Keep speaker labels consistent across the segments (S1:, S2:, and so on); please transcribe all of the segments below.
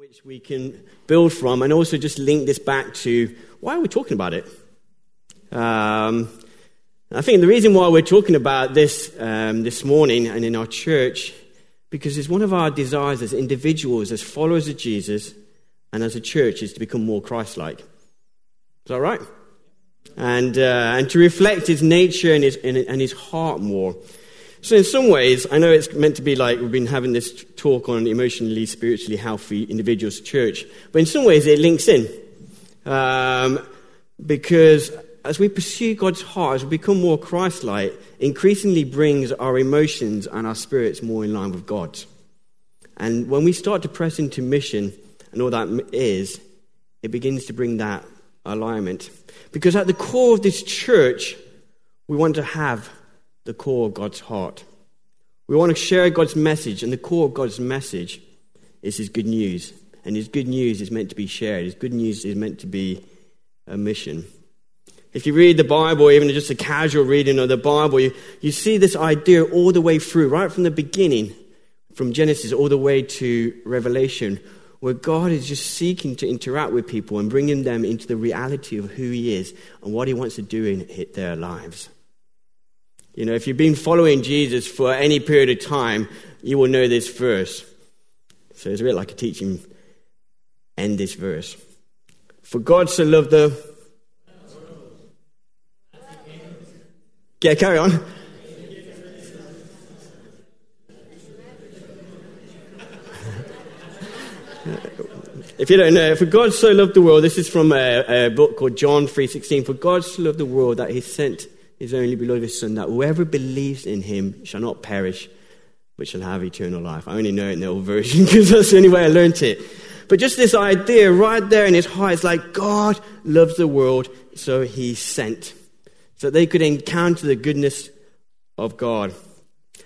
S1: which we can build from, and also just link this back to why are we talking about it? Um, I think the reason why we're talking about this um, this morning and in our church, because it's one of our desires as individuals, as followers of Jesus, and as a church, is to become more Christ-like. Is that right? And uh, and to reflect His nature and His and His heart more. So, in some ways, I know it's meant to be like we've been having this talk on emotionally, spiritually healthy individuals church, but in some ways it links in. Um, because as we pursue God's heart, as we become more Christ like, increasingly brings our emotions and our spirits more in line with God's. And when we start to press into mission and all that is, it begins to bring that alignment. Because at the core of this church, we want to have the core of God's heart. We want to share God's message, and the core of God's message is His good news. And His good news is meant to be shared, His good news is meant to be a mission. If you read the Bible, even just a casual reading of the Bible, you, you see this idea all the way through, right from the beginning, from Genesis all the way to Revelation, where God is just seeking to interact with people and bringing them into the reality of who He is and what He wants to do in their lives. You know, if you've been following Jesus for any period of time, you will know this verse. So it's a bit like a teaching. End this verse. For God so loved the. Yeah, carry on. if you don't know, for God so loved the world, this is from a, a book called John 3.16. For God so loved the world that he sent his only beloved Son, that whoever believes in him shall not perish, but shall have eternal life. I only know it in the old version because that's the only way I learned it. But just this idea right there in his heart, it's like God loves the world, so he sent. So they could encounter the goodness of God.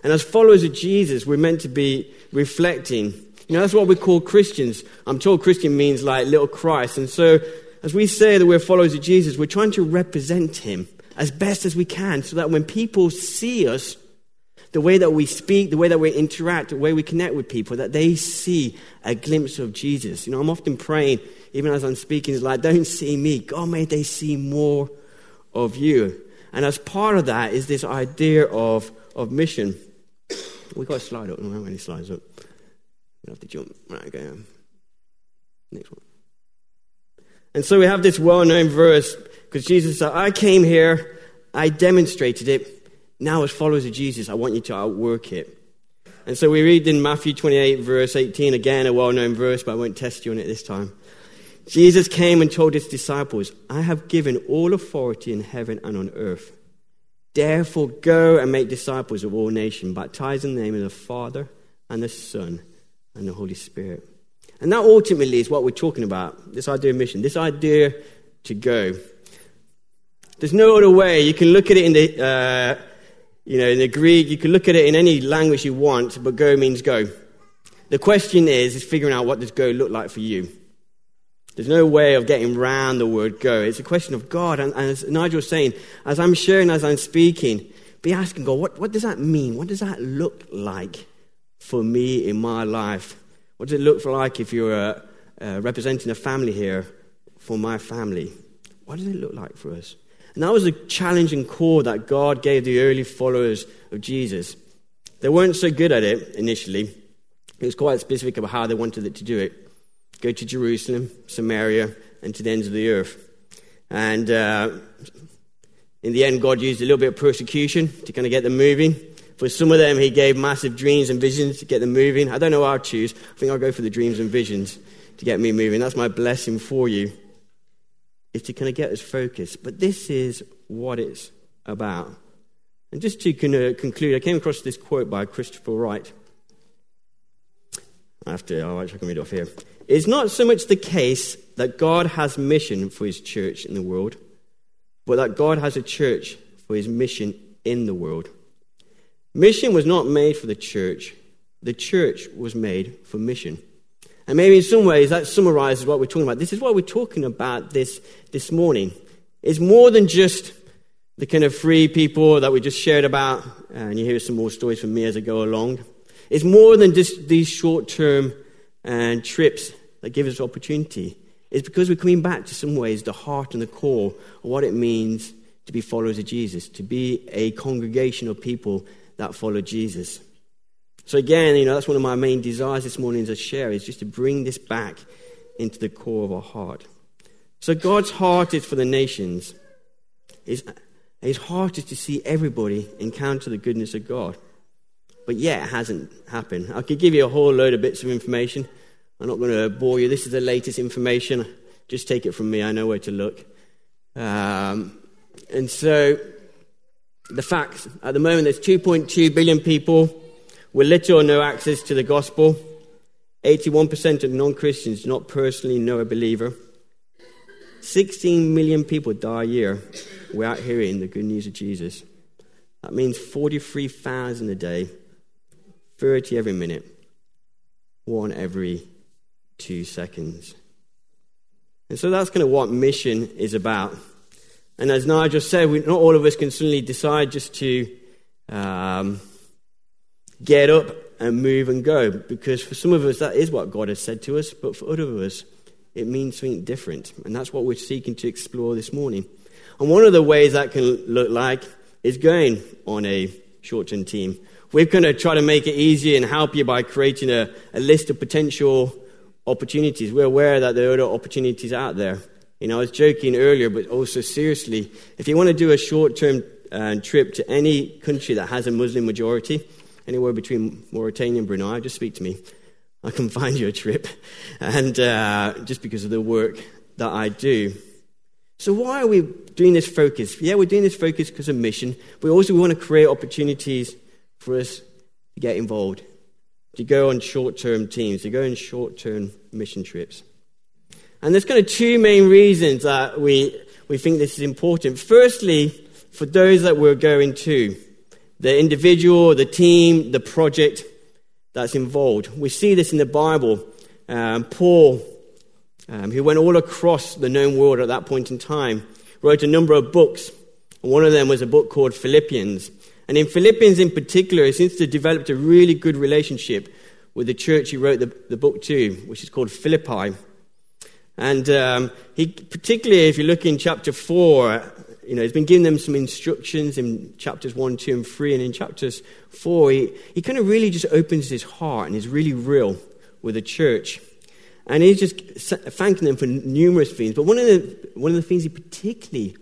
S1: And as followers of Jesus, we're meant to be reflecting. You know, that's what we call Christians. I'm told Christian means like little Christ. And so as we say that we're followers of Jesus, we're trying to represent him as best as we can so that when people see us, the way that we speak, the way that we interact, the way we connect with people, that they see a glimpse of Jesus. You know, I'm often praying, even as I'm speaking, it's like, don't see me. God, may they see more of you. And as part of that is this idea of, of mission. We've got a slide up. I don't have any slides up. We have to jump. Right, okay. Next one. And so we have this well known verse because Jesus said, I came here, I demonstrated it. Now, as followers of Jesus, I want you to outwork it. And so we read in Matthew 28, verse 18, again, a well known verse, but I won't test you on it this time. Jesus came and told his disciples, I have given all authority in heaven and on earth. Therefore, go and make disciples of all nations, baptizing in the name of the Father and the Son and the Holy Spirit. And that ultimately is what we're talking about this idea of mission, this idea to go. There's no other way. You can look at it in the, uh, you know, in the Greek. You can look at it in any language you want, but go means go. The question is, is figuring out what does go look like for you. There's no way of getting around the word go. It's a question of God. And, and as Nigel was saying, as I'm sharing, as I'm speaking, be asking God, what, what does that mean? What does that look like for me in my life? What does it look like if you're uh, uh, representing a family here for my family? What does it look like for us? And that was a challenging call that God gave the early followers of Jesus. They weren't so good at it initially. It was quite specific about how they wanted it to do it go to Jerusalem, Samaria, and to the ends of the earth. And uh, in the end, God used a little bit of persecution to kind of get them moving. For some of them, He gave massive dreams and visions to get them moving. I don't know I'll choose. I think I'll go for the dreams and visions to get me moving. That's my blessing for you is to kind of get us focused. But this is what it's about. And just to kind of conclude, I came across this quote by Christopher Wright. I have to, oh, I can read it off here. It's not so much the case that God has mission for his church in the world, but that God has a church for his mission in the world. Mission was not made for the church, the church was made for mission. And maybe in some ways that summarizes what we're talking about. This is what we're talking about this, this morning. It's more than just the kind of free people that we just shared about, and you hear some more stories from me as I go along. It's more than just these short term uh, trips that give us opportunity. It's because we're coming back to some ways the heart and the core of what it means to be followers of Jesus, to be a congregation of people that follow Jesus. So again, you know, that's one of my main desires this morning a share is just to bring this back into the core of our heart. So God's heart is for the nations. His, his heart is to see everybody encounter the goodness of God. But yet it hasn't happened. I could give you a whole load of bits of information. I'm not going to bore you. This is the latest information. Just take it from me. I know where to look. Um, and so, the facts at the moment, there's 2.2 billion people with little or no access to the gospel. 81% of non Christians do not personally know a believer. 16 million people die a year without hearing the good news of Jesus. That means 43,000 a day, 30 every minute, one every two seconds. And so that's kind of what mission is about. And as Nigel said, we, not all of us can suddenly decide just to um, get up and move and go, because for some of us, that is what God has said to us, but for other of us, it means something different. And that's what we're seeking to explore this morning. And one of the ways that can look like is going on a short term team. We're going to try to make it easier and help you by creating a, a list of potential opportunities. We're aware that there are other opportunities out there. You know, I was joking earlier, but also seriously, if you want to do a short term uh, trip to any country that has a Muslim majority, anywhere between Mauritania and Brunei, just speak to me. I can find you a trip. And uh, just because of the work that I do. So, why are we doing this focus? Yeah, we're doing this focus because of mission, but also we want to create opportunities for us to get involved, to go on short term teams, to go on short term mission trips. And there's kind of two main reasons that we, we think this is important. Firstly, for those that we're going to, the individual, the team, the project that's involved. We see this in the Bible. Um, Paul, um, who went all across the known world at that point in time, wrote a number of books. One of them was a book called Philippians. And in Philippians in particular, he seems to have developed a really good relationship with the church he wrote the, the book to, which is called Philippi. And um, he, particularly if you look in chapter 4, you know, he's been giving them some instructions in chapters 1, 2, and 3. And in chapters 4, he, he kind of really just opens his heart and is really real with the church. And he's just thanking them for numerous things. But one of the, one of the things he particularly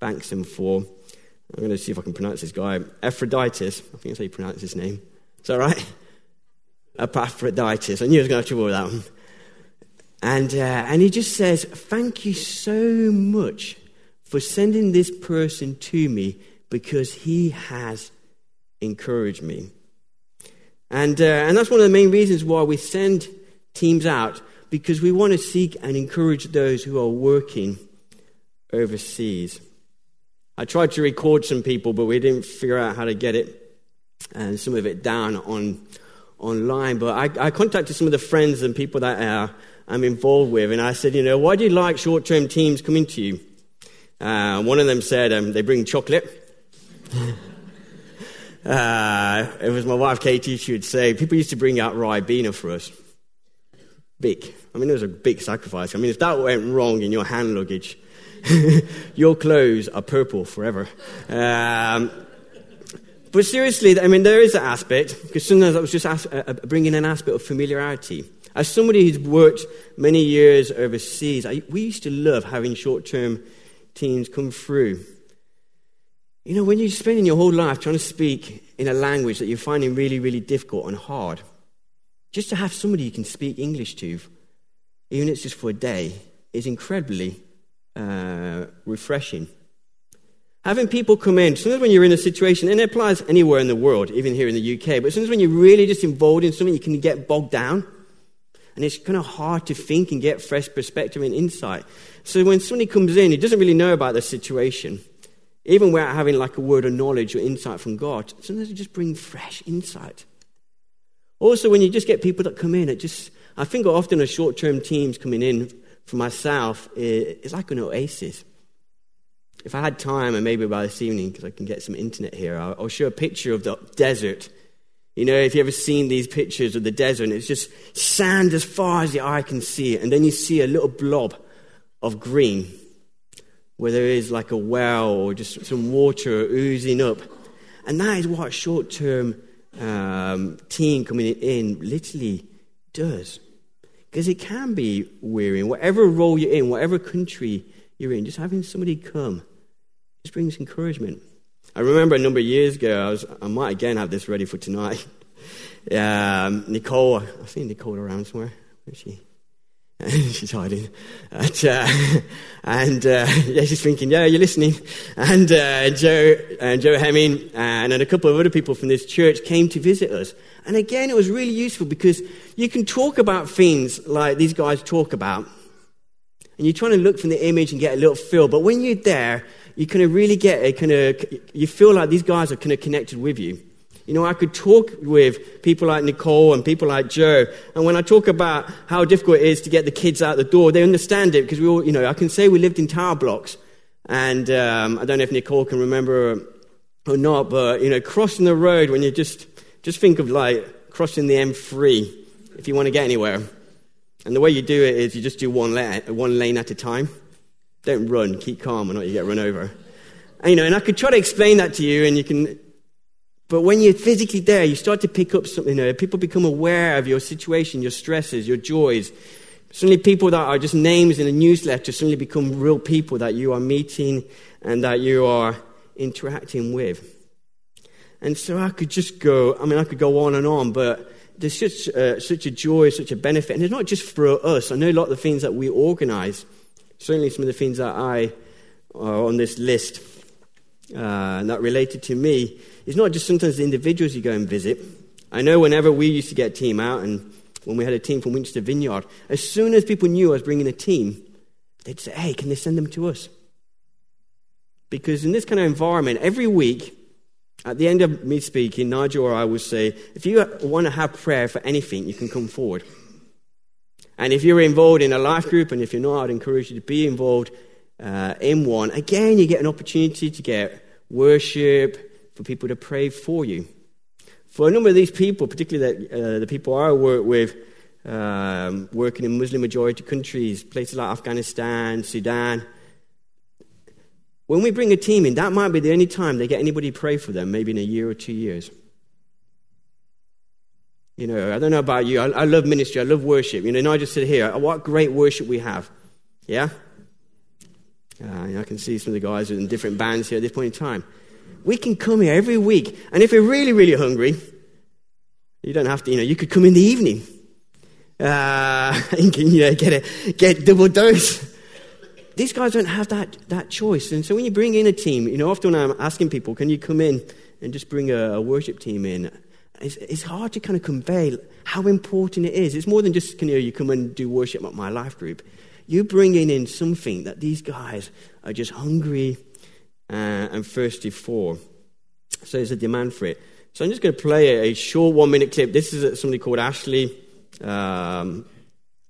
S1: thanks them for, I'm going to see if I can pronounce this guy, Epaphroditus. I think that's how you pronounce his name. Is that right? Epaphroditus. I knew I was going to have trouble with that one. And, uh, and he just says, Thank you so much for sending this person to me because he has encouraged me. And, uh, and that's one of the main reasons why we send teams out because we want to seek and encourage those who are working overseas. I tried to record some people, but we didn't figure out how to get it and some of it down on online. But I, I contacted some of the friends and people that uh, I'm involved with, and I said, you know, why do you like short-term teams coming to you? Uh, one of them said um, they bring chocolate. uh, it was my wife Katie. She would say people used to bring out Ribena for us. Big. I mean, it was a big sacrifice. I mean, if that went wrong in your hand luggage, your clothes are purple forever. Um, but seriously, I mean, there is an aspect, because sometimes I was just ask, uh, bringing an aspect of familiarity. As somebody who's worked many years overseas, I, we used to love having short term teens come through. You know, when you're spending your whole life trying to speak in a language that you're finding really, really difficult and hard, just to have somebody you can speak English to, even if it's just for a day, is incredibly uh, refreshing. Having people come in, sometimes when you're in a situation, and it applies anywhere in the world, even here in the UK, but sometimes when you're really just involved in something, you can get bogged down. And it's kind of hard to think and get fresh perspective and insight. So when somebody comes in, he doesn't really know about the situation, even without having like a word of knowledge or insight from God, sometimes it just bring fresh insight. Also, when you just get people that come in, it just, I think often a short term teams coming in for myself, it's like an oasis. If I had time, and maybe by this evening, because I can get some internet here, I'll, I'll show a picture of the desert You know, if you've ever seen these pictures of the desert, it's just sand as far as the eye can see and then you see a little blob of green where there is like a well or just some water oozing up. And that is what short term um, team coming in literally does. Because it can be wearying. Whatever role you're in, whatever country you're in, just having somebody come just brings encouragement. I remember a number of years ago, I, was, I might again have this ready for tonight. um, Nicole, I see Nicole around somewhere. Where's she? She's hiding. And, uh, and uh, yeah, she's thinking, yeah, you're listening. And uh, Joe, and Joe Hemming and, and a couple of other people from this church came to visit us. And again, it was really useful because you can talk about things like these guys talk about. And you're trying to look from the image and get a little feel. But when you're there, you kind of really get a kind of, you feel like these guys are kind of connected with you. You know, I could talk with people like Nicole and people like Joe, and when I talk about how difficult it is to get the kids out the door, they understand it because we all, you know, I can say we lived in tower blocks, and um, I don't know if Nicole can remember or not, but you know, crossing the road when you just just think of like crossing the M3 if you want to get anywhere, and the way you do it is you just do one lane, one lane at a time. Don't run, keep calm, or not you get run over. And, you know, and I could try to explain that to you, and you can but when you're physically there, you start to pick up something. Know, people become aware of your situation, your stresses, your joys. Suddenly, people that are just names in a newsletter suddenly become real people that you are meeting and that you are interacting with. And so I could just go, I mean, I could go on and on, but there's such, uh, such a joy, such a benefit. And it's not just for us. I know a lot of the things that we organize, certainly some of the things that I are on this list uh, that related to me it's not just sometimes the individuals you go and visit. I know whenever we used to get a team out, and when we had a team from Winchester Vineyard, as soon as people knew I was bringing a team, they'd say, hey, can they send them to us? Because in this kind of environment, every week, at the end of me speaking, Nigel or I will say, if you want to have prayer for anything, you can come forward. And if you're involved in a life group, and if you're not, I'd encourage you to be involved uh, in one. Again, you get an opportunity to get worship, for people to pray for you. For a number of these people, particularly the, uh, the people I work with, um, working in Muslim majority countries, places like Afghanistan, Sudan, when we bring a team in, that might be the only time they get anybody pray for them, maybe in a year or two years. You know, I don't know about you. I, I love ministry. I love worship. You know, and I just sit here. What great worship we have. Yeah? Uh, I can see some of the guys in different bands here at this point in time. We can come here every week. And if we're really, really hungry, you don't have to, you know, you could come in the evening. Uh, and can, you know, get a get double dose. These guys don't have that, that choice. And so when you bring in a team, you know, often I'm asking people, can you come in and just bring a, a worship team in? It's, it's, hard to kind of convey how important it is. It's more than just, you know, you come and do worship at my life group. You're bringing in something that these guys are just hungry uh, and thirsty for. So there's a demand for it. So I'm just going to play a, short one minute clip. This is somebody called Ashley. Um,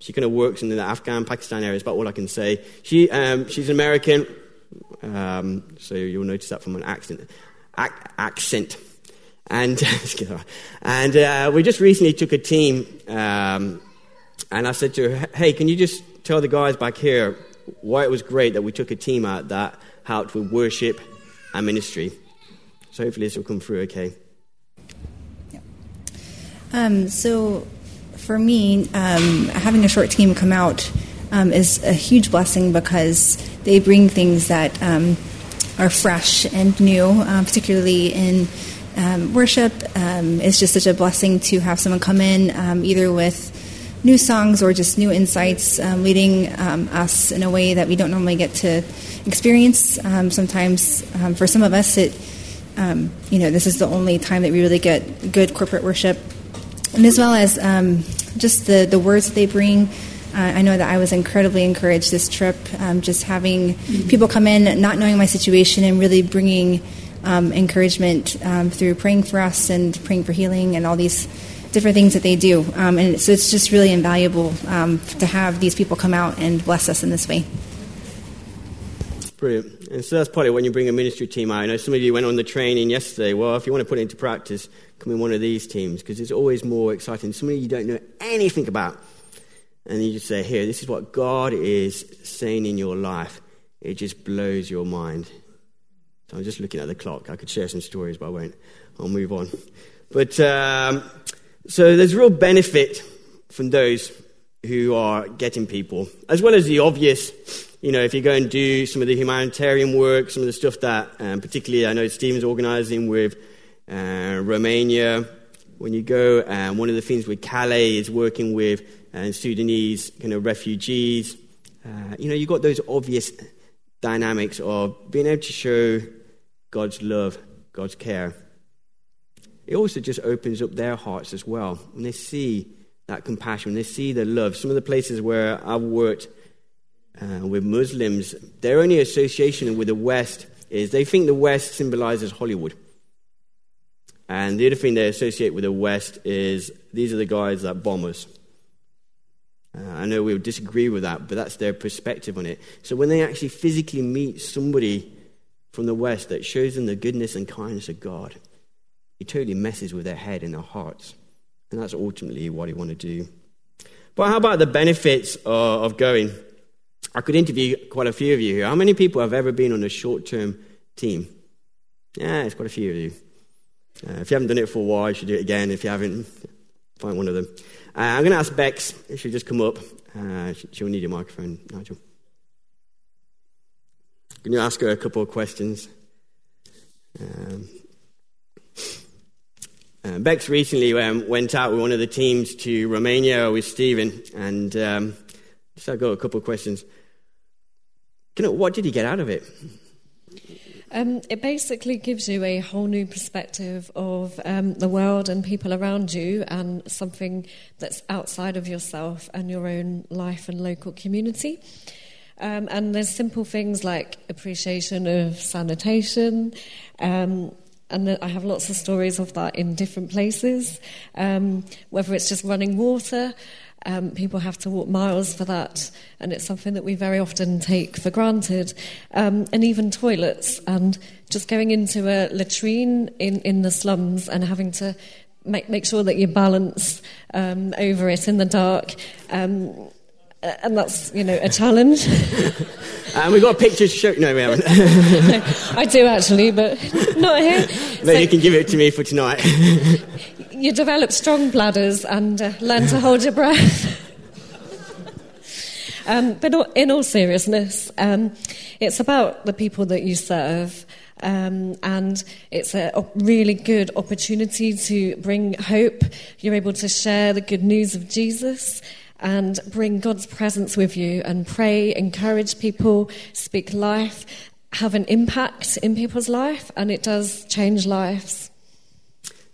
S1: she kind of works in the Afghan, Pakistan area. It's about all I can say. She, um, she's American, um, so you'll notice that from an accent. Ac- accent. And, and uh, we just recently took a team, um, and I said to her, hey, can you just tell the guys back here why it was great that we took a team out that helped with worship and ministry. So hopefully this will come through okay.
S2: Um, so for me, um, having a short team come out um, is a huge blessing because they bring things that um, are fresh and new, uh, particularly in um, worship. Um, it's just such a blessing to have someone come in either with new songs or just new insights, leading us in a way that we don't normally get to experience. Um, sometimes, um, for some of us, it um, you know this is the only time that we really get good corporate worship, and as well as um, just the the words that they bring. Uh, I know that I was incredibly encouraged this trip, um, just having people come in, not knowing my situation, and really bringing um, encouragement through praying for us and praying for healing and all these different things that they do. and so it's just really invaluable to have these people come out and bless us in this way.
S1: Brilliant. And so that's probably when you bring a ministry team out. I know some of you went on the training yesterday. Well, if you want to put it into practice, come in one of these teams because it's always more exciting. Somebody you don't know anything about. And you just say, here, this is what God is saying in your life. It just blows your mind. So I'm just looking at the clock. I could share some stories, but I won't. I'll move on. But um, so there's real benefit from those who are getting people, as well as the obvious you know, if you go and do some of the humanitarian work, some of the stuff that, um, particularly I know Stephen's organizing with uh, Romania, when you go, um, one of the things with Calais is working with uh, Sudanese kind of refugees. Uh, you know, you've got those obvious dynamics of being able to show God's love, God's care. It also just opens up their hearts as well when they see that compassion, when they see the love. Some of the places where I've worked uh, with Muslims, their only association with the West is they think the West symbolizes Hollywood. And the other thing they associate with the West is these are the guys that bomb us. Uh, I know we would disagree with that, but that's their perspective on it. So when they actually physically meet somebody from the West that shows them the goodness and kindness of God, it totally messes with their head and their hearts. And that's ultimately what he want to do. But how about the benefits of, of going? I could interview quite a few of you here. How many people have ever been on a short term team? Yeah, it's quite a few of you. Uh, if you haven't done it for a while, you should do it again. If you haven't, find one of them. Uh, I'm going to ask Bex if she'll just come up. Uh, she'll need your microphone, Nigel. Can you ask her a couple of questions? Um, uh, Bex recently um, went out with one of the teams to Romania with Stephen, and um, just I got a couple of questions. What did he get out of it?
S3: Um, it basically gives you a whole new perspective of um, the world and people around you, and something that's outside of yourself and your own life and local community. Um, and there's simple things like appreciation of sanitation. Um, and I have lots of stories of that in different places, um, whether it's just running water um, people have to walk miles for that, and it's something that we very often take for granted. Um, and even toilets, and just going into a latrine in, in the slums and having to make, make sure that you balance um, over it in the dark. Um, and that's, you know, a challenge.
S1: and we've got pictures to show. No, we haven't.
S3: no, I do actually, but not here.
S1: No, so, you can give it to me for tonight
S3: you develop strong bladders and uh, learn to hold your breath. um, but in all seriousness, um, it's about the people that you serve. Um, and it's a really good opportunity to bring hope. You're able to share the good news of Jesus and bring God's presence with you and pray, encourage people, speak life, have an impact in people's life, and it does change lives.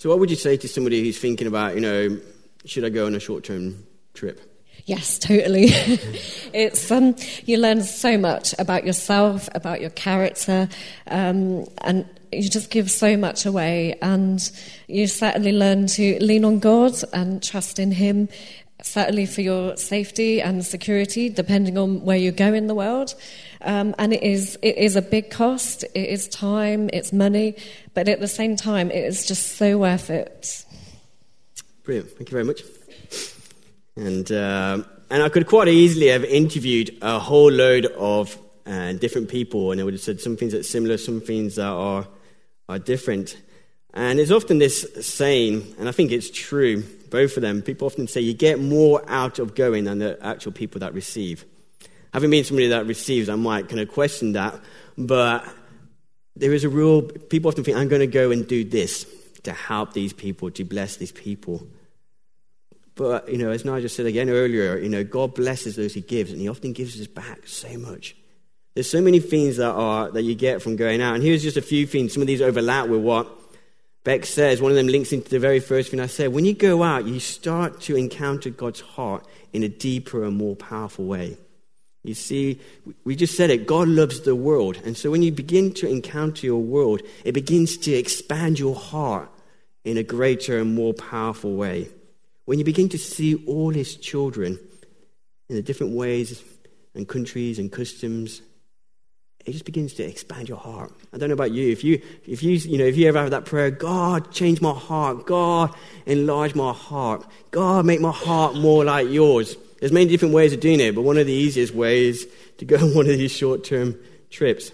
S1: So, what would you say to somebody who's thinking about, you know, should I go on a short term trip?
S3: Yes, totally. it's um, you learn so much about yourself, about your character, um, and you just give so much away. And you certainly learn to lean on God and trust in Him, certainly for your safety and security, depending on where you go in the world. Um, and it is, it is a big cost, it is time, it's money, but at the same time, it is just so worth it.
S1: Brilliant. Thank you very much. And, uh, and I could quite easily have interviewed a whole load of uh, different people, and I would have said some things that are similar, some things that are, are different. And there's often this saying, and I think it's true, both of them. People often say you get more out of going than the actual people that receive. Having been somebody that receives, I might kind of question that, but there is a rule. People often think, I'm going to go and do this to help these people, to bless these people. But, you know, as Nigel said again earlier, you know, God blesses those he gives, and he often gives us back so much. There's so many things that, are, that you get from going out. And here's just a few things. Some of these overlap with what Bex says. One of them links into the very first thing I said. When you go out, you start to encounter God's heart in a deeper and more powerful way. You see, we just said it God loves the world. And so when you begin to encounter your world, it begins to expand your heart in a greater and more powerful way. When you begin to see all his children in the different ways and countries and customs, it just begins to expand your heart. I don't know about you. If you, if you, you know, if you ever have that prayer, God, change my heart. God, enlarge my heart. God, make my heart more like yours. There's many different ways of doing it, but one of the easiest ways to go on one of these short-term trips.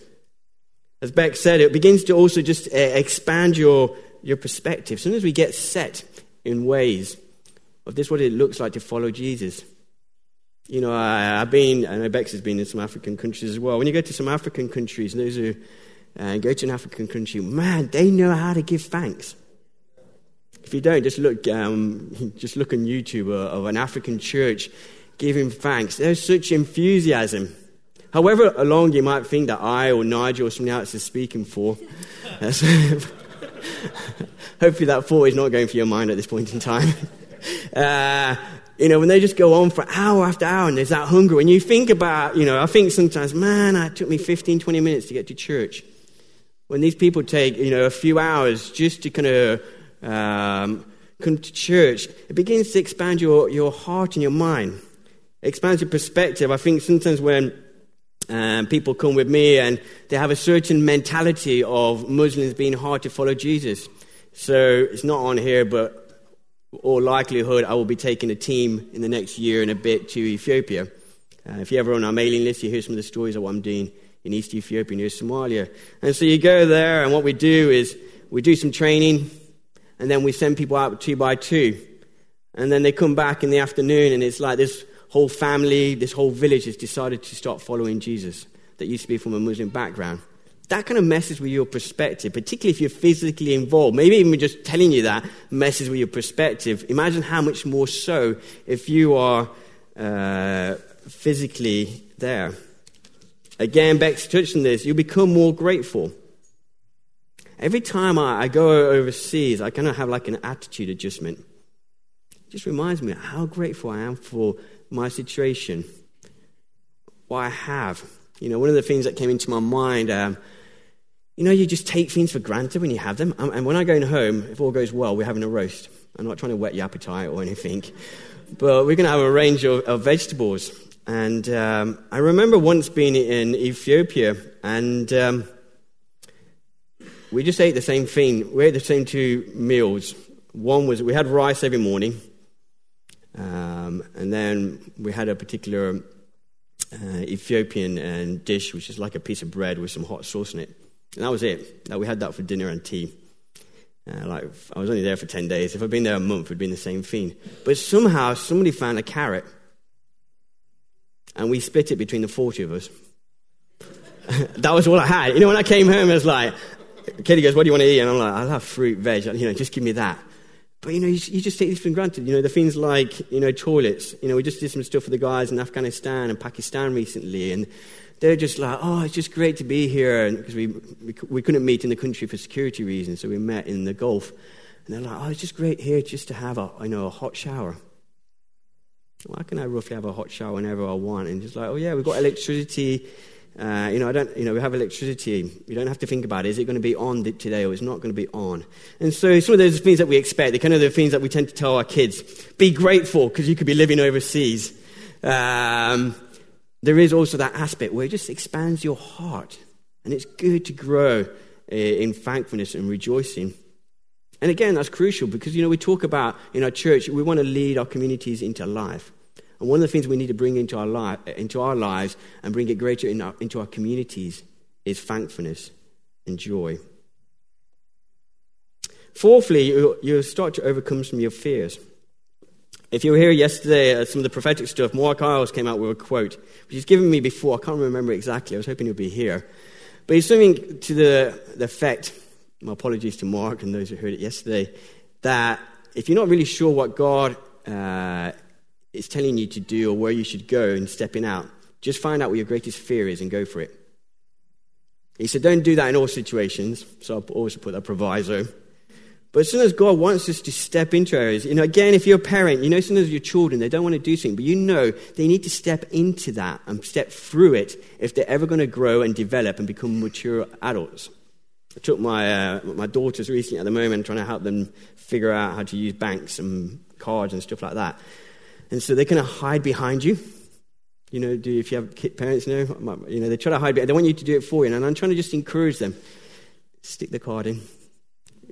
S1: As Bex said, it begins to also just uh, expand your, your perspective. Sometimes we get set in ways of this what it looks like to follow Jesus. You know, I, have been, I know Bex has been in some African countries as well. When you go to some African countries, those who uh, go to an African country, man, they know how to give thanks. If you don't, just look, um, just look on YouTube uh, of an African church giving thanks. There's such enthusiasm. However long you might think that I or Nigel or somebody else is speaking for, hopefully that thought is not going through your mind at this point in time. Uh, you know, when they just go on for hour after hour and there's that hunger. When you think about, you know, I think sometimes, man, it took me 15, 20 minutes to get to church. When these people take, you know, a few hours just to kind of um, come to church, it begins to expand your, your heart and your mind. Expands your perspective. I think sometimes when um, people come with me and they have a certain mentality of Muslims being hard to follow Jesus. So it's not on here, but all likelihood, I will be taking a team in the next year and a bit to Ethiopia. Uh, if you're ever on our mailing list, you hear some of the stories of what I'm doing in East Ethiopia near Somalia. And so you go there, and what we do is we do some training, and then we send people out two by two. And then they come back in the afternoon, and it's like this whole family, this whole village has decided to start following Jesus that used to be from a Muslim background that kind of messes with your perspective, particularly if you're physically involved. Maybe even just telling you that messes with your perspective. Imagine how much more so if you are uh, physically there. Again, Bex touched on this. You become more grateful. Every time I, I go overseas, I kind of have like an attitude adjustment. It just reminds me how grateful I am for my situation, what I have. You know, one of the things that came into my mind. Um, you know, you just take things for granted when you have them. And when I go home, if all goes well, we're having a roast. I'm not trying to whet your appetite or anything, but we're going to have a range of, of vegetables. And um, I remember once being in Ethiopia, and um, we just ate the same thing. We ate the same two meals. One was we had rice every morning, um, and then we had a particular uh, Ethiopian uh, dish, which is like a piece of bread with some hot sauce in it. And that was it. Like, we had that for dinner and tea. Uh, like I was only there for 10 days. If I'd been there a month, it'd been the same thing. But somehow somebody found a carrot and we split it between the 40 of us. that was all I had. You know, when I came home, I was like, Katie goes, What do you want to eat? And I'm like, I'll have fruit, veg. You know, just give me that. But, you know, you, you just take this for granted. You know, the things like, you know, toilets. You know, we just did some stuff for the guys in Afghanistan and Pakistan recently. And they're just like, oh, it's just great to be here. Because we, we, we couldn't meet in the country for security reasons, so we met in the Gulf. And they're like, oh, it's just great here just to have a, you know, a hot shower. Why can I roughly have a hot shower whenever I want? And just like, oh, yeah, we've got electricity. Uh, you know, I don't, you know, we have electricity. You don't have to think about it. Is it going to be on today or is it not going to be on? And so some of those things that we expect, the kind of the things that we tend to tell our kids, be grateful because you could be living overseas. Um, there is also that aspect where it just expands your heart. And it's good to grow eh, in thankfulness and rejoicing. And again, that's crucial because, you know, we talk about in our church, we want to lead our communities into life. And one of the things we need to bring into our, life, into our lives and bring it greater in our, into our communities is thankfulness and joy. Fourthly, you, you start to overcome some of your fears. If you were here yesterday, uh, some of the prophetic stuff, Mark Iles came out with a quote, which he's given me before. I can't remember exactly. I was hoping he'd be here. But he's something to the, the effect, my apologies to Mark and those who heard it yesterday, that if you're not really sure what God uh, is telling you to do or where you should go and stepping out, just find out what your greatest fear is and go for it. He said, don't do that in all situations. So I'll always put that proviso. But as soon as God wants us to step into areas, you know, again, if you're a parent, you know, sometimes your children, they don't want to do something, but you know they need to step into that and step through it if they're ever going to grow and develop and become mature adults. I took my, uh, my daughters recently at the moment trying to help them figure out how to use banks and cards and stuff like that. And so they kind of hide behind you. You know, do if you have parents, you know, you know, they try to hide. They want you to do it for you. And I'm trying to just encourage them. Stick the card in.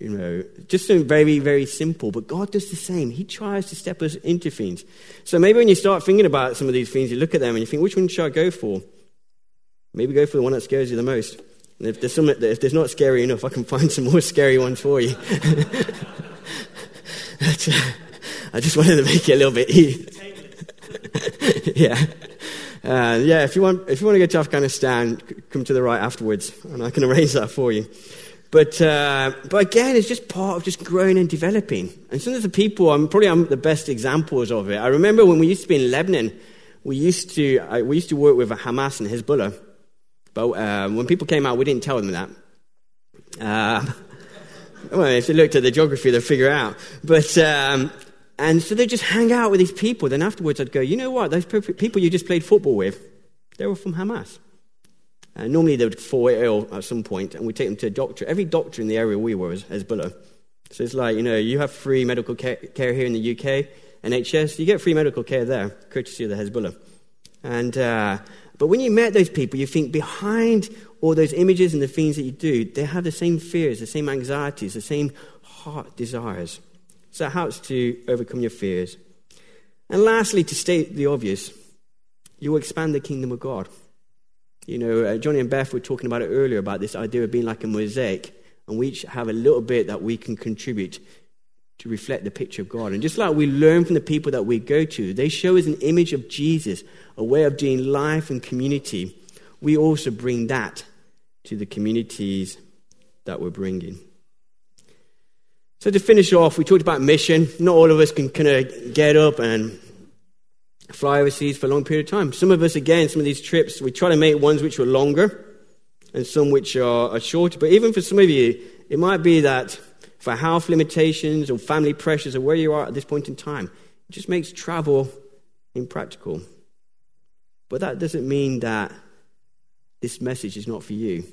S1: You know, just very, very simple. But God does the same. He tries to step us into things. So maybe when you start thinking about some of these things, you look at them and you think, which one should I go for? Maybe go for the one that scares you the most. And if there's, some, if there's not scary enough, I can find some more scary ones for you. I just wanted to make it a little bit easy. yeah. Uh, yeah, if you, want, if you want to go to Afghanistan, come to the right afterwards, and I can arrange that for you. But, uh, but again, it's just part of just growing and developing. And some of the people, I'm probably I'm the best examples of it. I remember when we used to be in Lebanon, we used to, we used to work with Hamas and Hezbollah. But uh, when people came out, we didn't tell them that. Uh, well, if they looked at the geography, they'll figure out. But, um, and so they'd just hang out with these people. Then afterwards, I'd go, you know what? Those people you just played football with, they were from Hamas. Uh, normally they would fall ill at some point, and we'd take them to a doctor. Every doctor in the area we were was Hezbollah. So it's like, you know, you have free medical care, care here in the UK, NHS, you get free medical care there, courtesy of the Hezbollah. And, uh, but when you met those people, you think behind all those images and the things that you do, they have the same fears, the same anxieties, the same heart desires. So helps to overcome your fears. And lastly, to state the obvious, you will expand the kingdom of God. You know, uh, Johnny and Beth were talking about it earlier about this idea of being like a mosaic, and we each have a little bit that we can contribute to reflect the picture of God. And just like we learn from the people that we go to, they show us an image of Jesus, a way of doing life and community. We also bring that to the communities that we're bringing. So, to finish off, we talked about mission. Not all of us can kind of get up and fly overseas for a long period of time. Some of us, again, some of these trips, we try to make ones which are longer and some which are, are shorter. But even for some of you, it might be that for health limitations or family pressures or where you are at this point in time, it just makes travel impractical. But that doesn't mean that this message is not for you.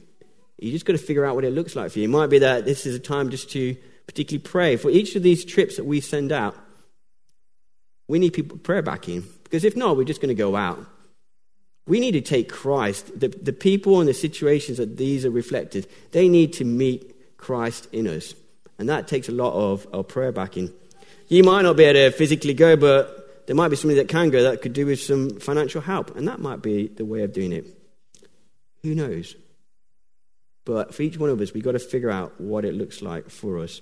S1: You just got to figure out what it looks like for you. It might be that this is a time just to particularly pray. For each of these trips that we send out, we need people prayer backing. Because if not, we're just going to go out. We need to take Christ. The, the people and the situations that these are reflected, they need to meet Christ in us. And that takes a lot of, of prayer backing. You might not be able to physically go, but there might be somebody that can go that could do with some financial help. And that might be the way of doing it. Who knows? But for each one of us, we've got to figure out what it looks like for us.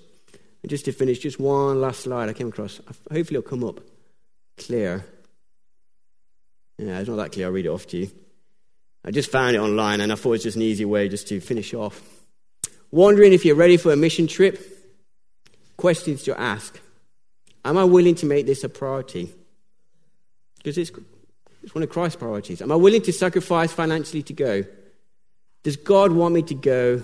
S1: And just to finish, just one last slide I came across. Hopefully, it'll come up clear. Yeah, it's not that clear. I'll read it off to you. I just found it online and I thought it was just an easy way just to finish off. Wondering if you're ready for a mission trip? Questions to ask. Am I willing to make this a priority? Because it's, it's one of Christ's priorities. Am I willing to sacrifice financially to go? Does God want me to go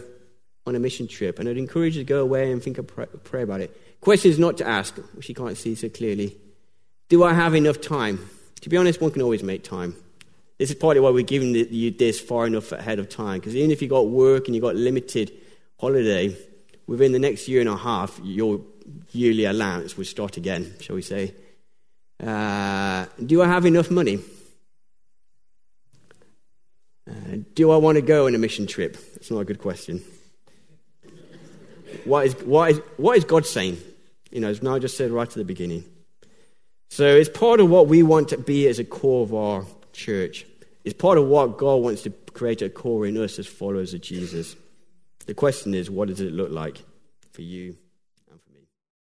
S1: on a mission trip? And I'd encourage you to go away and think of pray, pray about it. Questions not to ask, which you can't see so clearly. Do I have enough time? To be honest, one can always make time. This is partly why we're giving you this far enough ahead of time. Because even if you've got work and you've got limited holiday, within the next year and a half, your yearly allowance will start again, shall we say. Uh, do I have enough money? Uh, do I want to go on a mission trip? That's not a good question. What, is, what, is, what is God saying? You know, as Niall just said right at the beginning. So it's part of what we want to be as a core of our church. It's part of what God wants to create a core in us as followers of Jesus. The question is, what does it look like for you?